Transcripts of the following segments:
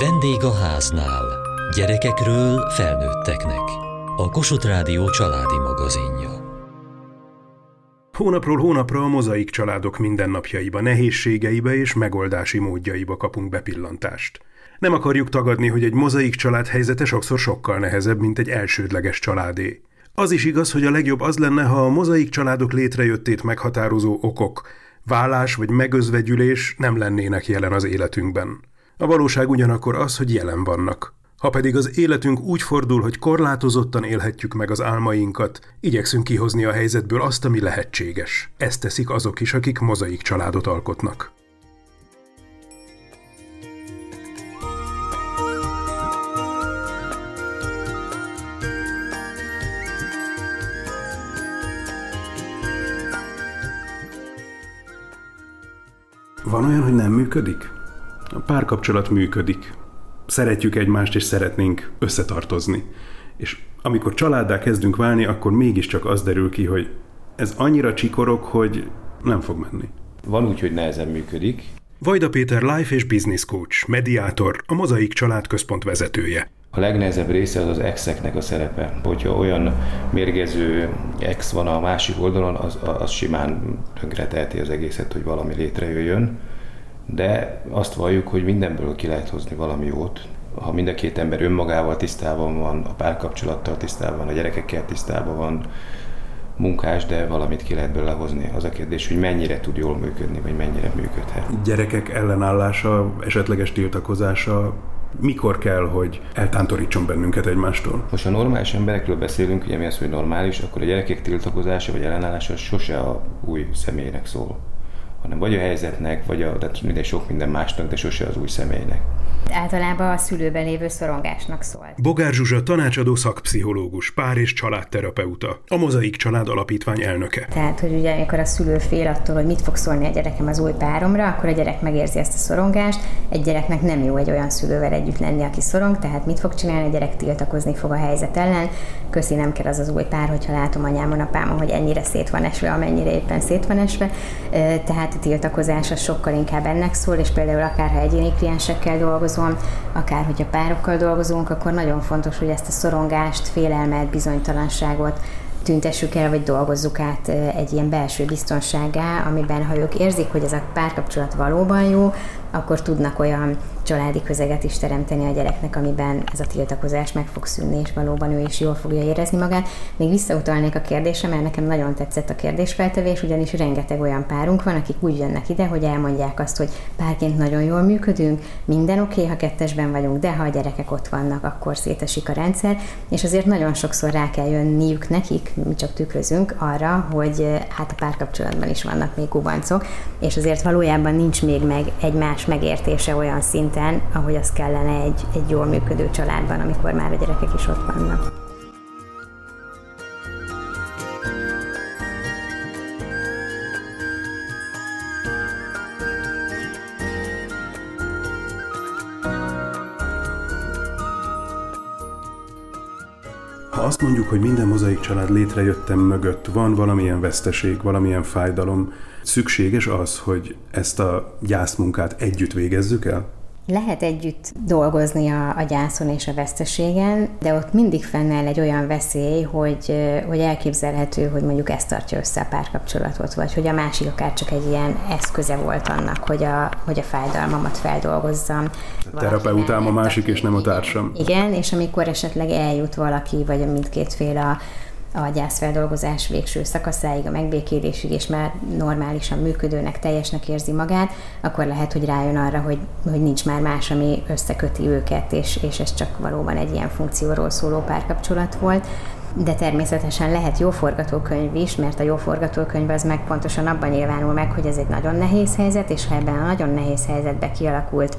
Vendég a háznál. Gyerekekről felnőtteknek. A Kossuth Rádió családi magazinja. Hónapról hónapra a mozaik családok mindennapjaiba, nehézségeibe és megoldási módjaiba kapunk bepillantást. Nem akarjuk tagadni, hogy egy mozaik család helyzete sokszor sokkal nehezebb, mint egy elsődleges családé. Az is igaz, hogy a legjobb az lenne, ha a mozaik családok létrejöttét meghatározó okok, vállás vagy megözvegyülés nem lennének jelen az életünkben. A valóság ugyanakkor az, hogy jelen vannak. Ha pedig az életünk úgy fordul, hogy korlátozottan élhetjük meg az álmainkat, igyekszünk kihozni a helyzetből azt, ami lehetséges. Ezt teszik azok is, akik mozaik családot alkotnak. Van olyan, hogy nem működik? A párkapcsolat működik. Szeretjük egymást, és szeretnénk összetartozni. És amikor családdá kezdünk válni, akkor mégiscsak az derül ki, hogy ez annyira csikorok, hogy nem fog menni. Van úgy, hogy nehezen működik. Vajda Péter life és business coach, mediátor, a Mozaik Család Központ vezetője. A legnehezebb része az az exeknek a szerepe. Hogyha olyan mérgező ex van a másik oldalon, az, az simán tönkreteheti az egészet, hogy valami létrejöjjön. De azt valljuk, hogy mindenből ki lehet hozni valami jót. Ha mind a két ember önmagával tisztában van, a párkapcsolattal tisztában van, a gyerekekkel tisztában van, munkás, de valamit ki lehet belőle hozni. Az a kérdés, hogy mennyire tud jól működni, vagy mennyire működhet. Gyerekek ellenállása, esetleges tiltakozása mikor kell, hogy eltántorítson bennünket egymástól? Most ha normális emberekről beszélünk, ugye mi az, hogy normális, akkor a gyerekek tiltakozása vagy ellenállása sose a új személynek szól hanem vagy a helyzetnek, vagy a, tehát mindegy sok minden másnak, de sose az új személynek. Általában a szülőben lévő szorongásnak szól. Bogár Zsuzsa tanácsadó szakpszichológus, pár és családterapeuta, a Mozaik Család Alapítvány elnöke. Tehát, hogy ugye amikor a szülő fél attól, hogy mit fog szólni a gyerekem az új páromra, akkor a gyerek megérzi ezt a szorongást. Egy gyereknek nem jó egy olyan szülővel együtt lenni, aki szorong, tehát mit fog csinálni? A gyerek tiltakozni fog a helyzet ellen. Köszi, nem kell az az új pár, hogyha látom anyámon, apámon, hogy ennyire szét van esve, amennyire éppen szét van esve. Tehát a tiltakozás az sokkal inkább ennek szól, és például akár ha egyéni kliensekkel dolgozom, akár hogyha párokkal dolgozunk, akkor nagyon fontos, hogy ezt a szorongást, félelmet, bizonytalanságot tüntessük el, vagy dolgozzuk át egy ilyen belső biztonságá, amiben ha ők érzik, hogy ez a párkapcsolat valóban jó, akkor tudnak olyan családi közeget is teremteni a gyereknek, amiben ez a tiltakozás meg fog szűnni, és valóban ő is jól fogja érezni magát. Még visszautalnék a kérdésre, mert nekem nagyon tetszett a kérdésfeltevés, ugyanis rengeteg olyan párunk van, akik úgy jönnek ide, hogy elmondják azt, hogy párként nagyon jól működünk, minden oké, okay, ha kettesben vagyunk, de ha a gyerekek ott vannak, akkor szétesik a rendszer, és azért nagyon sokszor rá kell jönniük nekik, mi csak tükrözünk arra, hogy hát a párkapcsolatban is vannak még kubancok, és azért valójában nincs még meg egymás megértése olyan szinten, ahogy az kellene egy, egy jól működő családban, amikor már a gyerekek is ott vannak. Ha azt mondjuk, hogy minden mozaik család létrejöttem mögött van valamilyen veszteség, valamilyen fájdalom, szükséges az, hogy ezt a gyászmunkát együtt végezzük el? Lehet együtt dolgozni a, a gyászon és a veszteségen, de ott mindig fennáll egy olyan veszély, hogy, hogy elképzelhető, hogy mondjuk ez tartja össze a párkapcsolatot, vagy hogy a másik akár csak egy ilyen eszköze volt annak, hogy a, hogy a fájdalmamat feldolgozzam. A terapeutám a másik, és nem a társam. Igen, és amikor esetleg eljut valaki, vagy a mindkét fél a, a gyászfeldolgozás végső szakaszáig, a megbékélésig, és már normálisan működőnek, teljesnek érzi magát, akkor lehet, hogy rájön arra, hogy, hogy nincs már más, ami összeköti őket, és, és ez csak valóban egy ilyen funkcióról szóló párkapcsolat volt. De természetesen lehet jó forgatókönyv is, mert a jó forgatókönyv az meg pontosan abban nyilvánul meg, hogy ez egy nagyon nehéz helyzet, és ha ebben a nagyon nehéz helyzetbe kialakult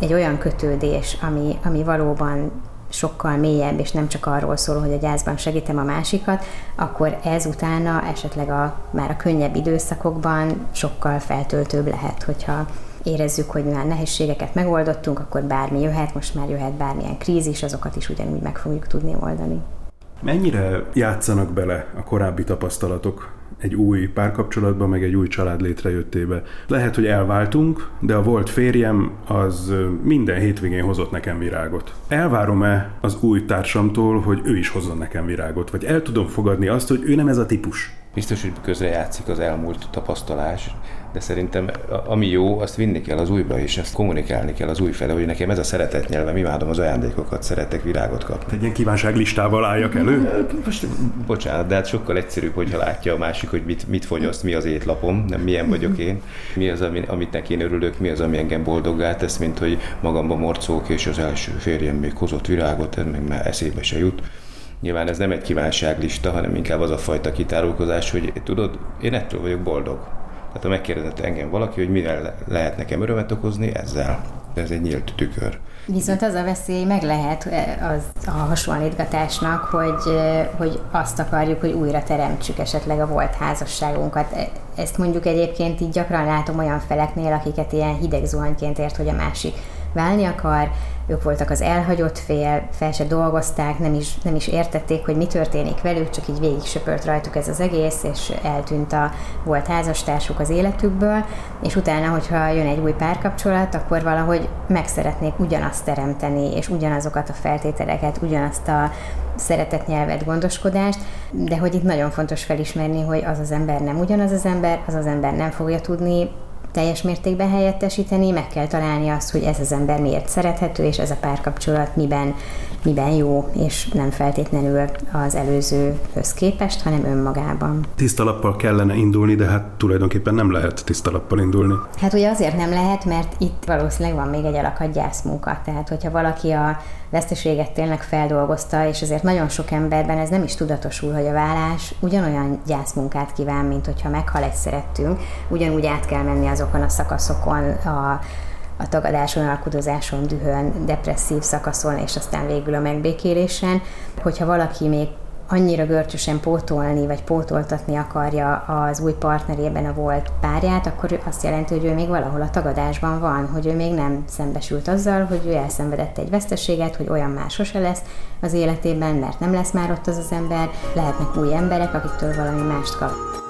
egy olyan kötődés, ami, ami valóban sokkal mélyebb, és nem csak arról szól, hogy a gyászban segítem a másikat, akkor ez utána esetleg a, már a könnyebb időszakokban sokkal feltöltőbb lehet, hogyha érezzük, hogy már nehézségeket megoldottunk, akkor bármi jöhet, most már jöhet bármilyen krízis, azokat is ugyanúgy meg fogjuk tudni oldani. Mennyire játszanak bele a korábbi tapasztalatok egy új párkapcsolatba, meg egy új család létrejöttébe. Lehet, hogy elváltunk, de a volt férjem az minden hétvégén hozott nekem virágot. Elvárom-e az új társamtól, hogy ő is hozzon nekem virágot? Vagy el tudom fogadni azt, hogy ő nem ez a típus? Biztos, hogy közrejátszik az elmúlt tapasztalás, de szerintem ami jó, azt vinni kell az újba is, ezt kommunikálni kell az új fele, hogy nekem ez a szeretet nyelvem, imádom az ajándékokat, szeretek virágot kapni. Egy ilyen kívánságlistával álljak elő? Most bocsánat, de hát sokkal egyszerűbb, hogyha látja a másik, hogy mit, mit fogyaszt, mi az étlapom, nem milyen vagyok én, mi az, amit neki én örülök, mi az, ami engem boldoggá tesz, mint hogy magamba morcók, és az első férjem még hozott virágot, ez még már eszébe se jut. Nyilván ez nem egy kívánságlista, hanem inkább az a fajta kitárulkozás, hogy tudod, én ettől vagyok boldog tehát ha megkérdezett engem valaki, hogy mire lehet nekem örömet okozni, ezzel. Ez egy nyílt tükör. Viszont az a veszély meg lehet eh, az a hasonlítgatásnak, hogy, eh, hogy azt akarjuk, hogy újra teremtsük esetleg a volt házasságunkat. E, ezt mondjuk egyébként így gyakran látom olyan feleknél, akiket ilyen hideg zuhanyként ért, hogy a másik válni akar, ők voltak az elhagyott fél, fel se dolgozták, nem is, nem is értették, hogy mi történik velük, csak így végig söpört rajtuk ez az egész, és eltűnt a volt házastársuk az életükből, és utána, hogyha jön egy új párkapcsolat, akkor valahogy meg szeretnék ugyanazt teremteni, és ugyanazokat a feltételeket, ugyanazt a szeretetnyelvet, gondoskodást, de hogy itt nagyon fontos felismerni, hogy az az ember nem ugyanaz az ember, az az ember nem fogja tudni teljes mértékben helyettesíteni, meg kell találni azt, hogy ez az ember miért szerethető, és ez a párkapcsolat miben, miben jó, és nem feltétlenül az előzőhöz képest, hanem önmagában. Tiszta lappal kellene indulni, de hát tulajdonképpen nem lehet tiszta lappal indulni. Hát ugye azért nem lehet, mert itt valószínűleg van még egy alakadt gyászmunka. Tehát, hogyha valaki a veszteséget tényleg feldolgozta, és azért nagyon sok emberben ez nem is tudatosul, hogy a vállás ugyanolyan gyászmunkát kíván, mint hogyha meghal egy szerettünk, ugyanúgy át kell menni azokon a szakaszokon a a tagadáson, alkudozáson, dühön, depresszív szakaszon, és aztán végül a megbékélésen. Hogyha valaki még annyira görcsösen pótolni, vagy pótoltatni akarja az új partnerében a volt párját, akkor azt jelenti, hogy ő még valahol a tagadásban van, hogy ő még nem szembesült azzal, hogy ő elszenvedett egy veszteséget, hogy olyan már sose lesz az életében, mert nem lesz már ott az az ember, lehetnek új emberek, akiktől valami mást kap.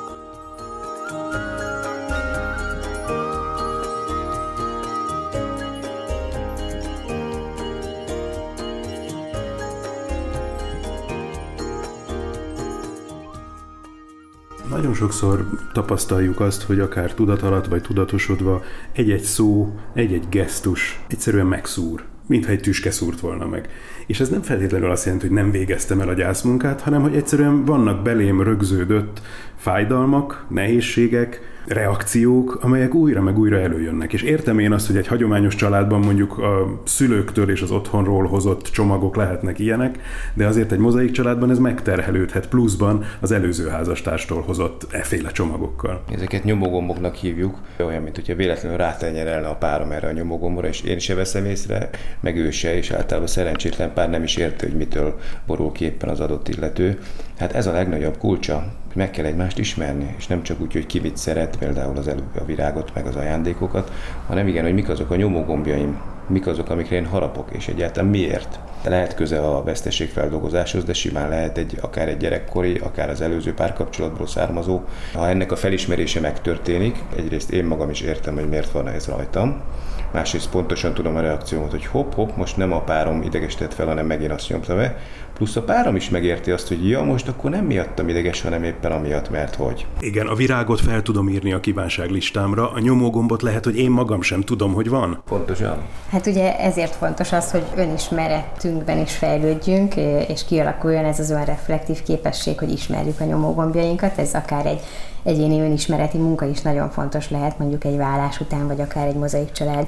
Nagyon sokszor tapasztaljuk azt, hogy akár tudat alatt vagy tudatosodva egy-egy szó, egy-egy gesztus egyszerűen megszúr mintha egy tüske szúrt volna meg. És ez nem feltétlenül azt jelenti, hogy nem végeztem el a gyászmunkát, hanem hogy egyszerűen vannak belém rögződött fájdalmak, nehézségek, reakciók, amelyek újra meg újra előjönnek. És értem én azt, hogy egy hagyományos családban mondjuk a szülőktől és az otthonról hozott csomagok lehetnek ilyenek, de azért egy mozaik családban ez megterhelődhet pluszban az előző házastárstól hozott eféle csomagokkal. Ezeket nyomogomboknak hívjuk, olyan, mint hogyha véletlenül rátenyerelne a párom erre a nyomogombra, és én se veszem észre, meg ő se, és általában szerencsétlen pár nem is érti, hogy mitől borul képen az adott illető. Hát ez a legnagyobb kulcsa meg kell egymást ismerni, és nem csak úgy, hogy ki mit szeret, például az előbb a virágot, meg az ajándékokat, hanem igen, hogy mik azok a nyomógombjaim, mik azok, amikre én harapok, és egyáltalán miért. Lehet köze a veszteségfeldolgozáshoz, de simán lehet egy, akár egy gyerekkori, akár az előző párkapcsolatból származó. Ha ennek a felismerése megtörténik, egyrészt én magam is értem, hogy miért van ez rajtam, másrészt pontosan tudom a reakciómat, hogy hopp-hopp, most nem a párom idegesített fel, hanem megint azt nyomta be, plusz a párom is megérti azt, hogy ja, most akkor nem miattam ideges, hanem éppen amiatt, mert hogy. Igen, a virágot fel tudom írni a kívánság listámra, a nyomógombot lehet, hogy én magam sem tudom, hogy van. Pontosan. Hát ugye ezért fontos az, hogy önismeretünkben is fejlődjünk, és kialakuljon ez az olyan reflektív képesség, hogy ismerjük a nyomógombjainkat, ez akár egy egyéni önismereti munka is nagyon fontos lehet, mondjuk egy vállás után, vagy akár egy mozaik család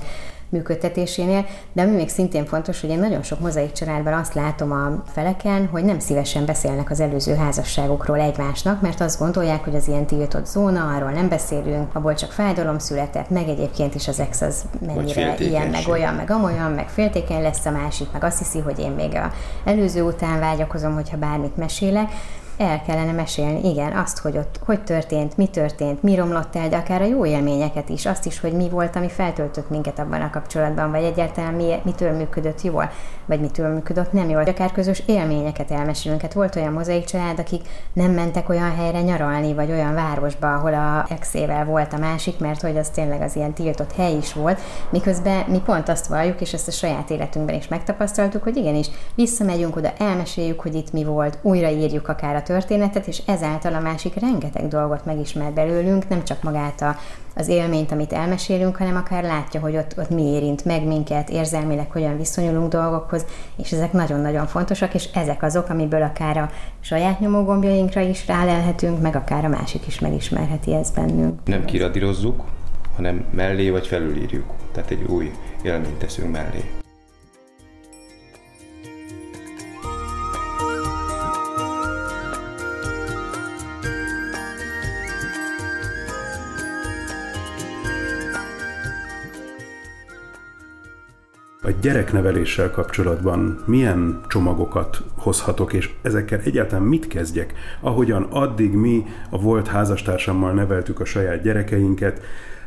működtetésénél, de ami még szintén fontos, hogy én nagyon sok mozaik családban azt látom a feleken, hogy nem szívesen beszélnek az előző házasságokról egymásnak, mert azt gondolják, hogy az ilyen tiltott zóna, arról nem beszélünk, abból csak fájdalom született, meg egyébként is az ex az mennyire ilyen, meg olyan, meg amolyan, meg féltékeny lesz a másik, meg azt hiszi, hogy én még a előző után vágyakozom, hogyha bármit mesélek, el kellene mesélni, igen, azt, hogy ott hogy történt, mi történt, mi romlott el, de akár a jó élményeket is, azt is, hogy mi volt, ami feltöltött minket abban a kapcsolatban, vagy egyáltalán mi, mitől működött jól, vagy mitől működött nem jól. Akár közös élményeket elmesélünk. Hát volt olyan mozaik család, akik nem mentek olyan helyre nyaralni, vagy olyan városba, ahol a exével volt a másik, mert hogy az tényleg az ilyen tiltott hely is volt, miközben mi pont azt valljuk, és ezt a saját életünkben is megtapasztaltuk, hogy igenis, visszamegyünk oda, elmeséljük, hogy itt mi volt, újraírjuk akár a történetet, és ezáltal a másik rengeteg dolgot megismer belőlünk, nem csak magát a, az élményt, amit elmesélünk, hanem akár látja, hogy ott, ott mi érint meg minket, érzelmileg hogyan viszonyulunk dolgokhoz, és ezek nagyon-nagyon fontosak, és ezek azok, amiből akár a saját nyomógombjainkra is rálelhetünk, meg akár a másik is megismerheti ezt bennünk. Nem kiradírozzuk, hanem mellé vagy felülírjuk. Tehát egy új élményt teszünk mellé. A gyerekneveléssel kapcsolatban milyen csomagokat hozhatok, és ezekkel egyáltalán mit kezdjek? Ahogyan addig mi a volt házastársammal neveltük a saját gyerekeinket,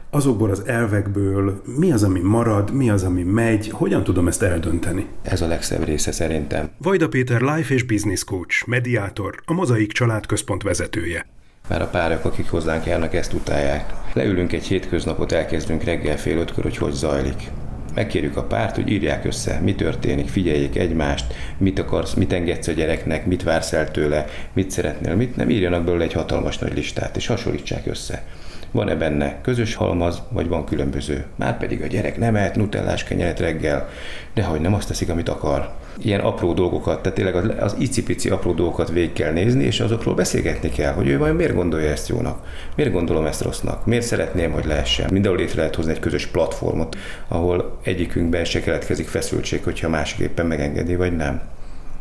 azokból az elvekből mi az, ami marad, mi az, ami megy, hogyan tudom ezt eldönteni? Ez a legszebb része szerintem. Vajda Péter Life és Business Coach, mediátor, a Mozaik Család Központ vezetője. Már a párok, akik hozzánk járnak, ezt utálják. Leülünk egy hétköznapot, elkezdünk reggel fél ötkor, hogy hogy zajlik. Megkérjük a párt, hogy írják össze, mi történik, figyeljék egymást, mit akarsz, mit engedsz a gyereknek, mit vársz el tőle, mit szeretnél, mit nem, írjanak belőle egy hatalmas nagy listát, és hasonlítsák össze. Van-e benne közös halmaz, vagy van különböző? Már pedig a gyerek nem ehet nutellás kenyeret reggel, de hogy nem azt teszik, amit akar. Ilyen apró dolgokat, tehát tényleg az, az icipici apró dolgokat végig kell nézni, és azokról beszélgetni kell, hogy ő vajon miért gondolja ezt jónak, miért gondolom ezt rossznak, miért szeretném, hogy lehessen. Mindenhol létre lehet hozni egy közös platformot, ahol egyikünkben se keletkezik feszültség, hogyha másik éppen megengedi, vagy nem.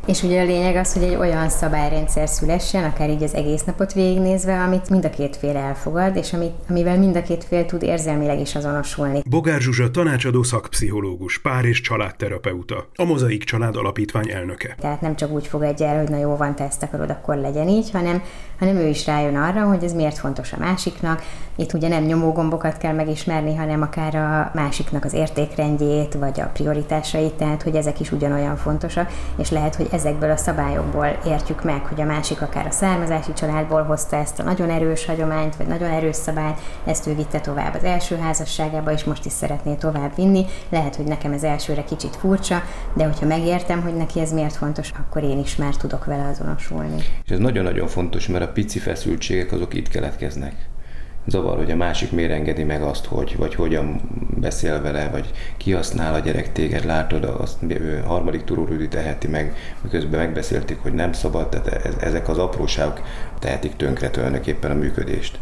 És ugye a lényeg az, hogy egy olyan szabályrendszer szülessen, akár így az egész napot végignézve, amit mind a két fél elfogad, és amit, amivel mind a két fél tud érzelmileg is azonosulni. Bogár Zsuzsa tanácsadó szakpszichológus, pár és családterapeuta, a Mozaik Család Alapítvány elnöke. Tehát nem csak úgy fogadja el, hogy na jó van, te ezt akarod, akkor legyen így, hanem, hanem ő is rájön arra, hogy ez miért fontos a másiknak. Itt ugye nem nyomógombokat kell megismerni, hanem akár a másiknak az értékrendjét, vagy a prioritásait, tehát hogy ezek is ugyanolyan fontosak, és lehet, hogy ezekből a szabályokból értjük meg, hogy a másik akár a származási családból hozta ezt a nagyon erős hagyományt, vagy nagyon erős szabályt, ezt ő vitte tovább az első házasságába, és most is szeretné tovább vinni. Lehet, hogy nekem ez elsőre kicsit furcsa, de hogyha megértem, hogy neki ez miért fontos, akkor én is már tudok vele azonosulni. És ez nagyon-nagyon fontos, mert a pici feszültségek azok itt keletkeznek zavar, hogy a másik miért engedi meg azt, hogy, vagy hogyan beszél vele, vagy kihasznál a gyerek téged, látod, azt ő harmadik turórüdi teheti meg, miközben megbeszélték, hogy nem szabad, tehát ezek az apróságok tehetik tönkre tulajdonképpen a működést.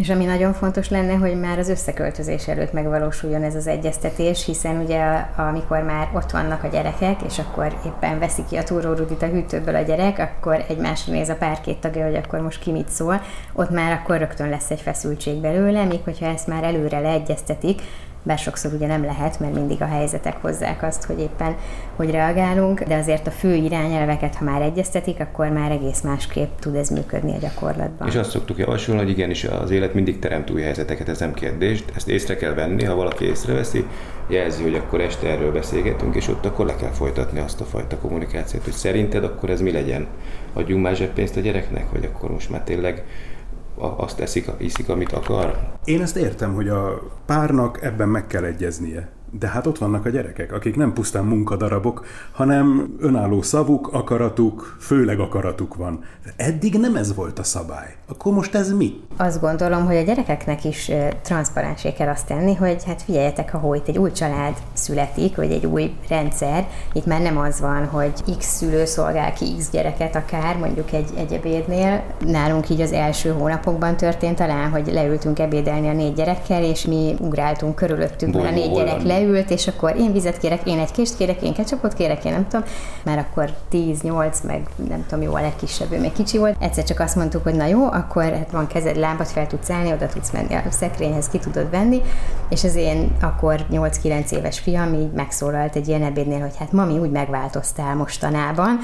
És ami nagyon fontos lenne, hogy már az összeköltözés előtt megvalósuljon ez az egyeztetés, hiszen ugye amikor már ott vannak a gyerekek, és akkor éppen veszik ki a túrórudit a hűtőből a gyerek, akkor egymásra néz a pár két tagja, hogy akkor most ki mit szól, ott már akkor rögtön lesz egy feszültség belőle, míg hogyha ezt már előre leegyeztetik, bár sokszor ugye nem lehet, mert mindig a helyzetek hozzák azt, hogy éppen hogy reagálunk, de azért a fő irányelveket, ha már egyeztetik, akkor már egész másképp tud ez működni a gyakorlatban. És azt szoktuk javasolni, hogy igenis az élet mindig teremt új helyzeteket, ez nem kérdés, ezt észre kell venni, ha valaki észreveszi, jelzi, hogy akkor este erről beszélgetünk, és ott akkor le kell folytatni azt a fajta kommunikációt, hogy szerinted akkor ez mi legyen? Adjunk már pénzt a gyereknek, vagy akkor most már tényleg azt eszik, iszik, amit akar. Én ezt értem, hogy a párnak ebben meg kell egyeznie. De hát ott vannak a gyerekek, akik nem pusztán munkadarabok, hanem önálló szavuk, akaratuk, főleg akaratuk van. Eddig nem ez volt a szabály. Akkor most ez mi? Azt gondolom, hogy a gyerekeknek is transzparensé kell azt tenni, hogy hát figyeljetek, ha itt egy új család születik, vagy egy új rendszer, itt már nem az van, hogy X szülő szolgál ki X gyereket akár, mondjuk egy, egy ebédnél. Nálunk így az első hónapokban történt talán, hogy leültünk ebédelni a négy gyerekkel, és mi ugráltunk körülöttünk, a négy gyerek le leült, és akkor én vizet kérek, én egy kést kérek, én ketchupot kérek, én nem tudom, mert akkor 10-8, meg nem tudom, jó, a legkisebb, ő még kicsi volt. Egyszer csak azt mondtuk, hogy na jó, akkor hát van kezed, lábad, fel tudsz állni, oda tudsz menni a szekrényhez, ki tudod venni, és az én akkor 8-9 éves fiam így megszólalt egy ilyen ebédnél, hogy hát mami, úgy megváltoztál mostanában.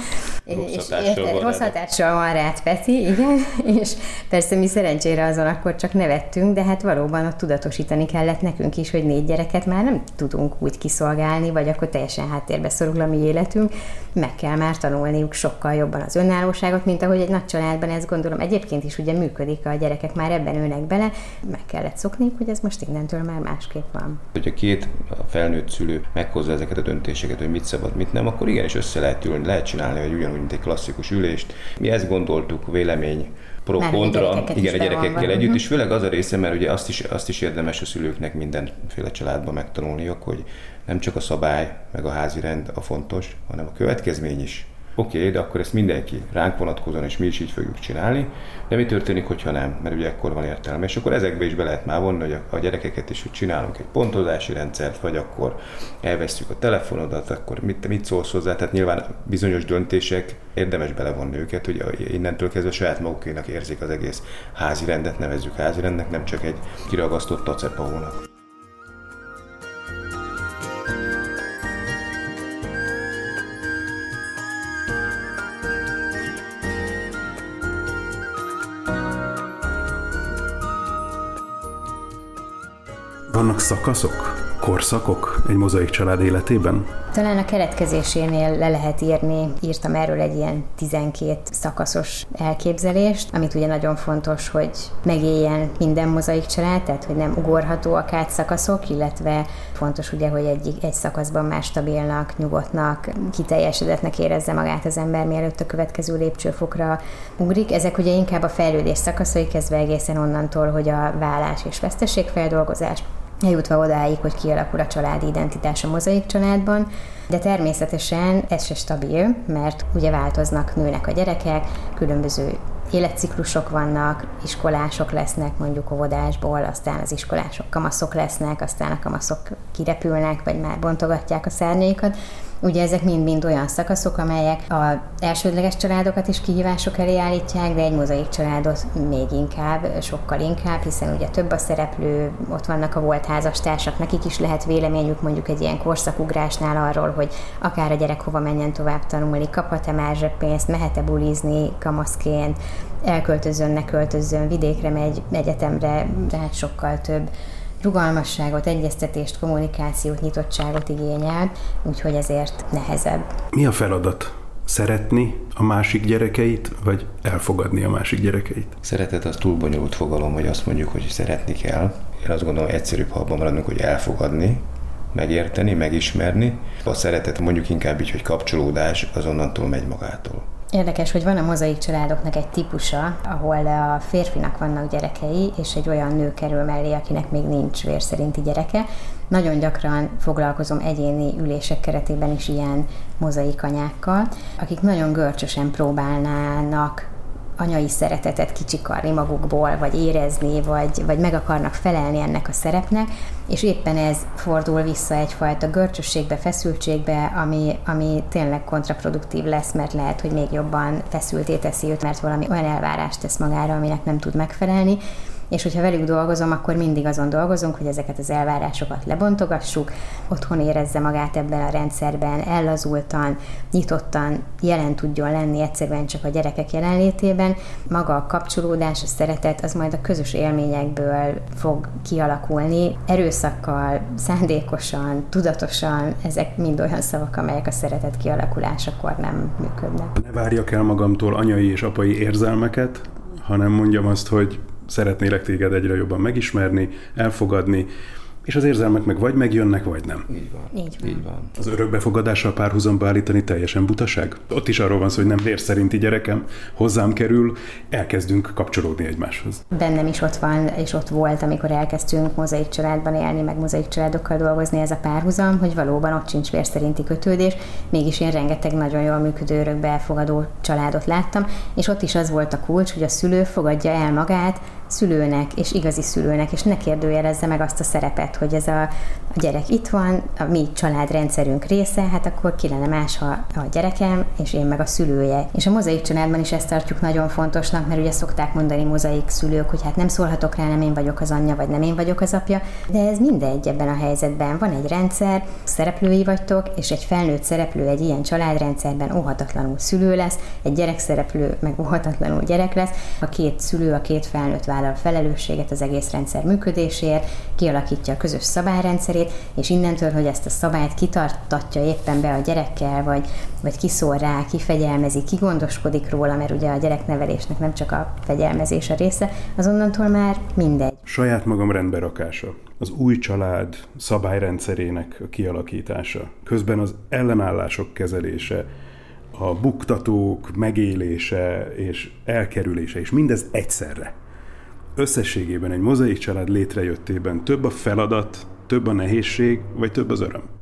Rossz hatással van rád, Peti, igen, és persze mi szerencsére azon akkor csak nevettünk, de hát valóban ott tudatosítani kellett nekünk is, hogy négy gyereket már nem tudunk úgy kiszolgálni, vagy akkor teljesen háttérbe szorul a mi életünk, meg kell már tanulniuk sokkal jobban az önállóságot, mint ahogy egy nagy családban ezt gondolom egyébként is ugye működik, a gyerekek már ebben ülnek bele, meg kellett szokniuk, hogy ez most innentől már másképp van. Hogy a két felnőtt szülő meghozza ezeket a döntéseket, hogy mit szabad, mit nem, akkor igenis össze lehet ülni, lehet csinálni, hogy ugyanúgy, mint egy klasszikus ülést. Mi ezt gondoltuk, vélemény pro kontra, igen, a gyerekekkel együtt, és főleg az a része, mert ugye azt is, azt is érdemes a szülőknek mindenféle családban megtanulniuk, hogy nem csak a szabály, meg a házi rend a fontos, hanem a következmény is. Oké, okay, de akkor ezt mindenki ránk vonatkozóan, és mi is így fogjuk csinálni. De mi történik, hogyha nem? Mert ugye ekkor van értelme. És akkor ezekbe is be lehet már vonni, hogy a gyerekeket is, hogy csinálunk egy pontozási rendszert, vagy akkor elveszük a telefonodat, akkor mit, mit szólsz hozzá. Tehát nyilván bizonyos döntések érdemes belevonni őket, hogy innentől kezdve saját magukénak érzik az egész házi rendet, nevezzük házi rendnek, nem csak egy kiragasztott tacepahónak. Szakaszok, korszakok egy mozaik család életében? Talán a keretkezésénél le lehet írni, írtam erről egy ilyen 12 szakaszos elképzelést, amit ugye nagyon fontos, hogy megéljen minden mozaik család, tehát hogy nem ugorhatóak át szakaszok, illetve fontos ugye, hogy egy, egy szakaszban már stabilnak, nyugodtnak, kiteljesedetnek érezze magát az ember, mielőtt a következő lépcsőfokra ugrik. Ezek ugye inkább a fejlődés szakaszai, kezdve egészen onnantól, hogy a vállás és veszteségfeldolgozás, eljutva odáig, hogy kialakul a családi identitás a mozaik családban, de természetesen ez se stabil, mert ugye változnak, nőnek a gyerekek, különböző életciklusok vannak, iskolások lesznek mondjuk óvodásból, aztán az iskolások kamaszok lesznek, aztán a kamaszok kirepülnek, vagy már bontogatják a szárnyaikat, Ugye ezek mind-mind olyan szakaszok, amelyek a elsődleges családokat is kihívások elé állítják, de egy mozaik családot még inkább, sokkal inkább, hiszen ugye több a szereplő, ott vannak a volt házastársak, nekik is lehet véleményük mondjuk egy ilyen korszakugrásnál arról, hogy akár a gyerek hova menjen tovább tanulni, kaphat-e már pénzt, mehet-e bulizni kamaszként, elköltözön, ne költözzön, vidékre megy egyetemre, tehát sokkal több rugalmasságot, egyeztetést, kommunikációt, nyitottságot igényel, úgyhogy ezért nehezebb. Mi a feladat? Szeretni a másik gyerekeit, vagy elfogadni a másik gyerekeit? Szeretet az túl bonyolult fogalom, hogy azt mondjuk, hogy szeretni kell. Én azt gondolom, egyszerűbb, ha abban maradunk, hogy elfogadni, megérteni, megismerni. A szeretet mondjuk inkább így, hogy kapcsolódás, azonnantól megy magától. Érdekes, hogy van a mozaik családoknak egy típusa, ahol a férfinak vannak gyerekei, és egy olyan nő kerül mellé, akinek még nincs vérszerinti gyereke. Nagyon gyakran foglalkozom egyéni ülések keretében is ilyen mozaik anyákkal, akik nagyon görcsösen próbálnának anyai szeretetet kicsikarni magukból, vagy érezni, vagy, vagy meg akarnak felelni ennek a szerepnek, és éppen ez fordul vissza egyfajta görcsösségbe, feszültségbe, ami, ami tényleg kontraproduktív lesz, mert lehet, hogy még jobban feszülté teszi őt, mert valami olyan elvárást tesz magára, aminek nem tud megfelelni, és hogyha velük dolgozom, akkor mindig azon dolgozunk, hogy ezeket az elvárásokat lebontogassuk, otthon érezze magát ebben a rendszerben, ellazultan, nyitottan jelen tudjon lenni egyszerűen csak a gyerekek jelenlétében. Maga a kapcsolódás, a szeretet, az majd a közös élményekből fog kialakulni, erőszakkal, szándékosan, tudatosan, ezek mind olyan szavak, amelyek a szeretet kialakulásakor nem működnek. Ne várjak el magamtól anyai és apai érzelmeket, hanem mondjam azt, hogy szeretnélek téged egyre jobban megismerni, elfogadni, és az érzelmek meg vagy megjönnek, vagy nem. Így van. Így van. Így van. Az örökbefogadással párhuzamba állítani teljesen butaság? Ott is arról van szó, hogy nem vér szerinti gyerekem hozzám kerül, elkezdünk kapcsolódni egymáshoz. Bennem is ott van, és ott volt, amikor elkezdtünk mozaik családban élni, meg mozaik családokkal dolgozni ez a párhuzam, hogy valóban ott sincs vér szerinti kötődés, mégis én rengeteg nagyon jól működő örökbefogadó családot láttam, és ott is az volt a kulcs, hogy a szülő fogadja el magát, szülőnek és igazi szülőnek, és ne kérdőjelezze meg azt a szerepet, hogy ez a, a gyerek itt van, a mi családrendszerünk része, hát akkor ki lenne más, ha a gyerekem, és én meg a szülője. És a mozaik családban is ezt tartjuk nagyon fontosnak, mert ugye szokták mondani mozaik szülők, hogy hát nem szólhatok rá, nem én vagyok az anyja, vagy nem én vagyok az apja, de ez mindegy ebben a helyzetben. Van egy rendszer, szereplői vagytok, és egy felnőtt szereplő egy ilyen családrendszerben óhatatlanul szülő lesz, egy gyerek szereplő meg óhatatlanul gyerek lesz. A két szülő, a két felnőtt vállal felelősséget az egész rendszer működéséért, kialakítja a közös szabályrendszerét, és innentől, hogy ezt a szabályt kitartatja éppen be a gyerekkel, vagy, vagy kiszól rá, kifegyelmezi, kigondoskodik róla, mert ugye a gyereknevelésnek nem csak a fegyelmezés a része, azonnantól már mindegy. Saját magam rendberakása, az új család szabályrendszerének a kialakítása, közben az ellenállások kezelése, a buktatók megélése és elkerülése, és mindez egyszerre. Összességében egy mozaik család létrejöttében több a feladat, több a nehézség, vagy több az öröm?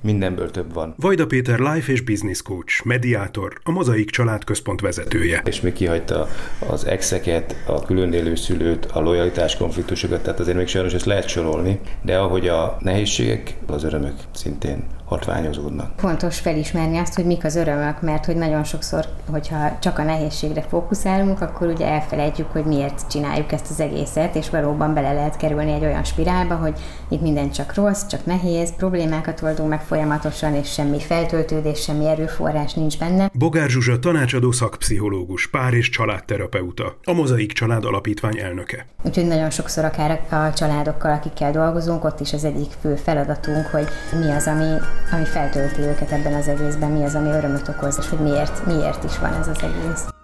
Mindenből több van. Vajda Péter life és business coach, mediátor, a Mozaik Család Központ vezetője. És még kihagyta az exeket, a külön élő szülőt, a lojalitás konfliktusokat, tehát azért még sajnos ezt lehet sorolni, de ahogy a nehézségek, az örömök szintén hatványozódnak. Fontos felismerni azt, hogy mik az örömök, mert hogy nagyon sokszor, hogyha csak a nehézségre fókuszálunk, akkor ugye elfelejtjük, hogy miért csináljuk ezt az egészet, és valóban bele lehet kerülni egy olyan spirálba, hogy itt minden csak rossz, csak nehéz, problémákat oldunk meg folyamatosan, és semmi feltöltődés, semmi erőforrás nincs benne. Bogár Zsuzsa tanácsadó szakpszichológus, pár és családterapeuta, a Mozaik Család Alapítvány elnöke. Úgyhogy nagyon sokszor akár a családokkal, akikkel dolgozunk, ott is az egyik fő feladatunk, hogy mi az, ami ami feltölti őket ebben az egészben, mi az, ami örömöt okoz, és hogy miért, miért is van ez az egész.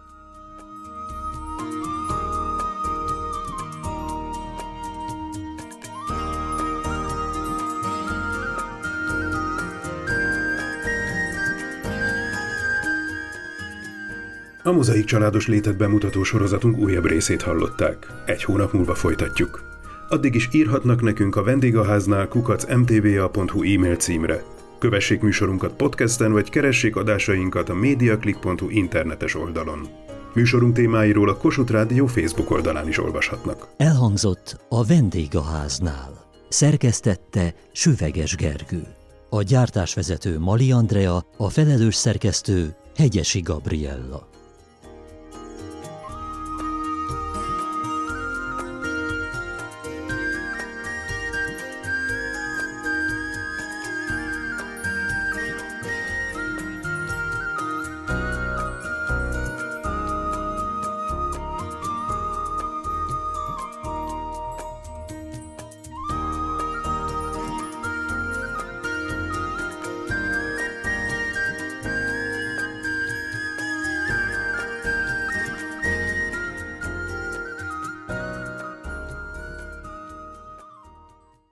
A mozaik családos létet bemutató sorozatunk újabb részét hallották. Egy hónap múlva folytatjuk. Addig is írhatnak nekünk a vendégháznál kukacmtva.hu e-mail címre. Kövessék műsorunkat podcasten, vagy keressék adásainkat a mediaclick.hu internetes oldalon. Műsorunk témáiról a Kossuth Rádió Facebook oldalán is olvashatnak. Elhangzott a vendégháznál. Szerkesztette Süveges Gergő. A gyártásvezető Mali Andrea, a felelős szerkesztő Hegyesi Gabriella.